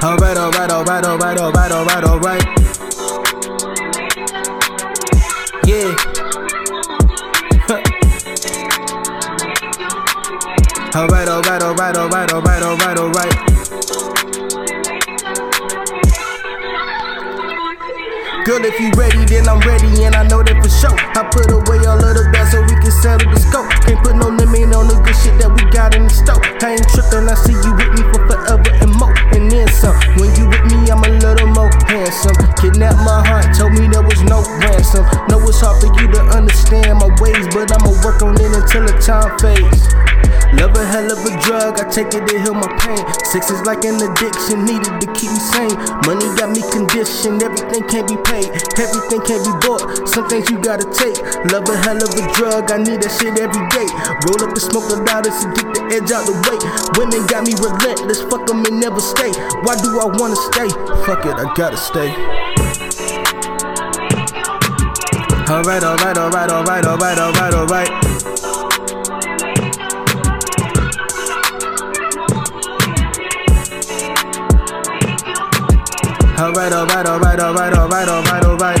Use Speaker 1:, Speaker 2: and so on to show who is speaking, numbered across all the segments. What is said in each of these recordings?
Speaker 1: Alright, alright, alright, alright, alright, alright, alright. Yeah. alright, alright, alright, alright, alright, alright, alright. Girl, if you ready, then I'm ready, and I know that for sure. I put away all of the bad so we can settle When you with me, I'm a little more handsome. Kidnapped my heart, told me there was no ransom. Know it's hard for you to understand my ways, but I'ma work on it until the time fades. Hell of a drug, I take it to heal my pain. Sex is like an addiction, needed to keep me sane. Money got me conditioned, everything can't be paid, everything can't be bought. Some things you gotta take. Love a hell of a drug, I need that shit every day. Roll up and smoke the loudest to get the edge out the way. Women got me relentless, fuck them and never stay. Why do I wanna stay? Fuck it, I gotta stay. Alright, alright, alright, alright, alright, alright, alright. Alright, alright, alright, alright, alright, alright.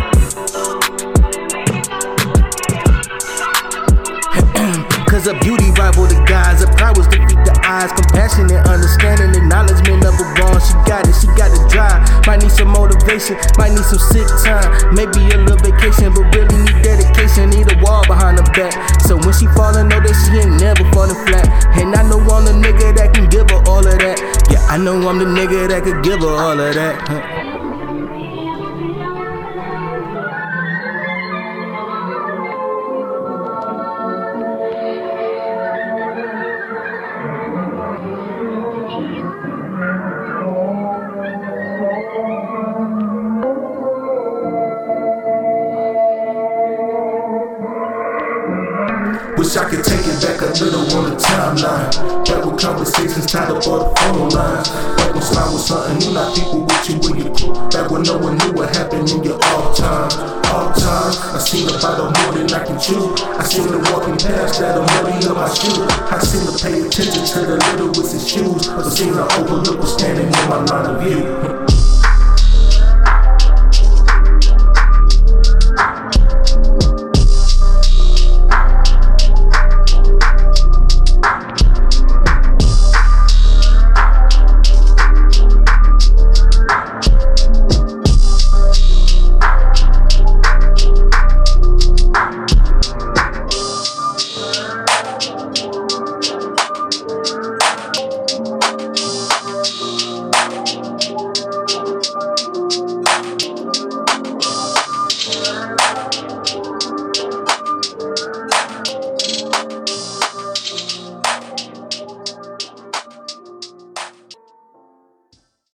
Speaker 1: Cause a beauty rival the guys, a pride was defeat the eyes. Compassionate, understanding, acknowledgement of a wrong. She got it, she got the drive. Might need some motivation, might need some sick time. Maybe a little vacation, but really need dedication. Need a wall behind her back. So when she fallin', know that she ain't never falling flat. And I know I'm the nigga that can give her all of that. Yeah, I know I'm the nigga that could give her all of that. Huh.
Speaker 2: Wish I could take it back a little on the timeline. Back with conversations tied up all the phone lines. Back when slime was something new, not people with you when you crew. Back when no one knew what happened in your off time. All time, I seen the bottle more than I can chew. I seen the walking past that a muddy of my shoe. I seen the pay attention to the little with his shoes. I seen the overlook standing in my line of view.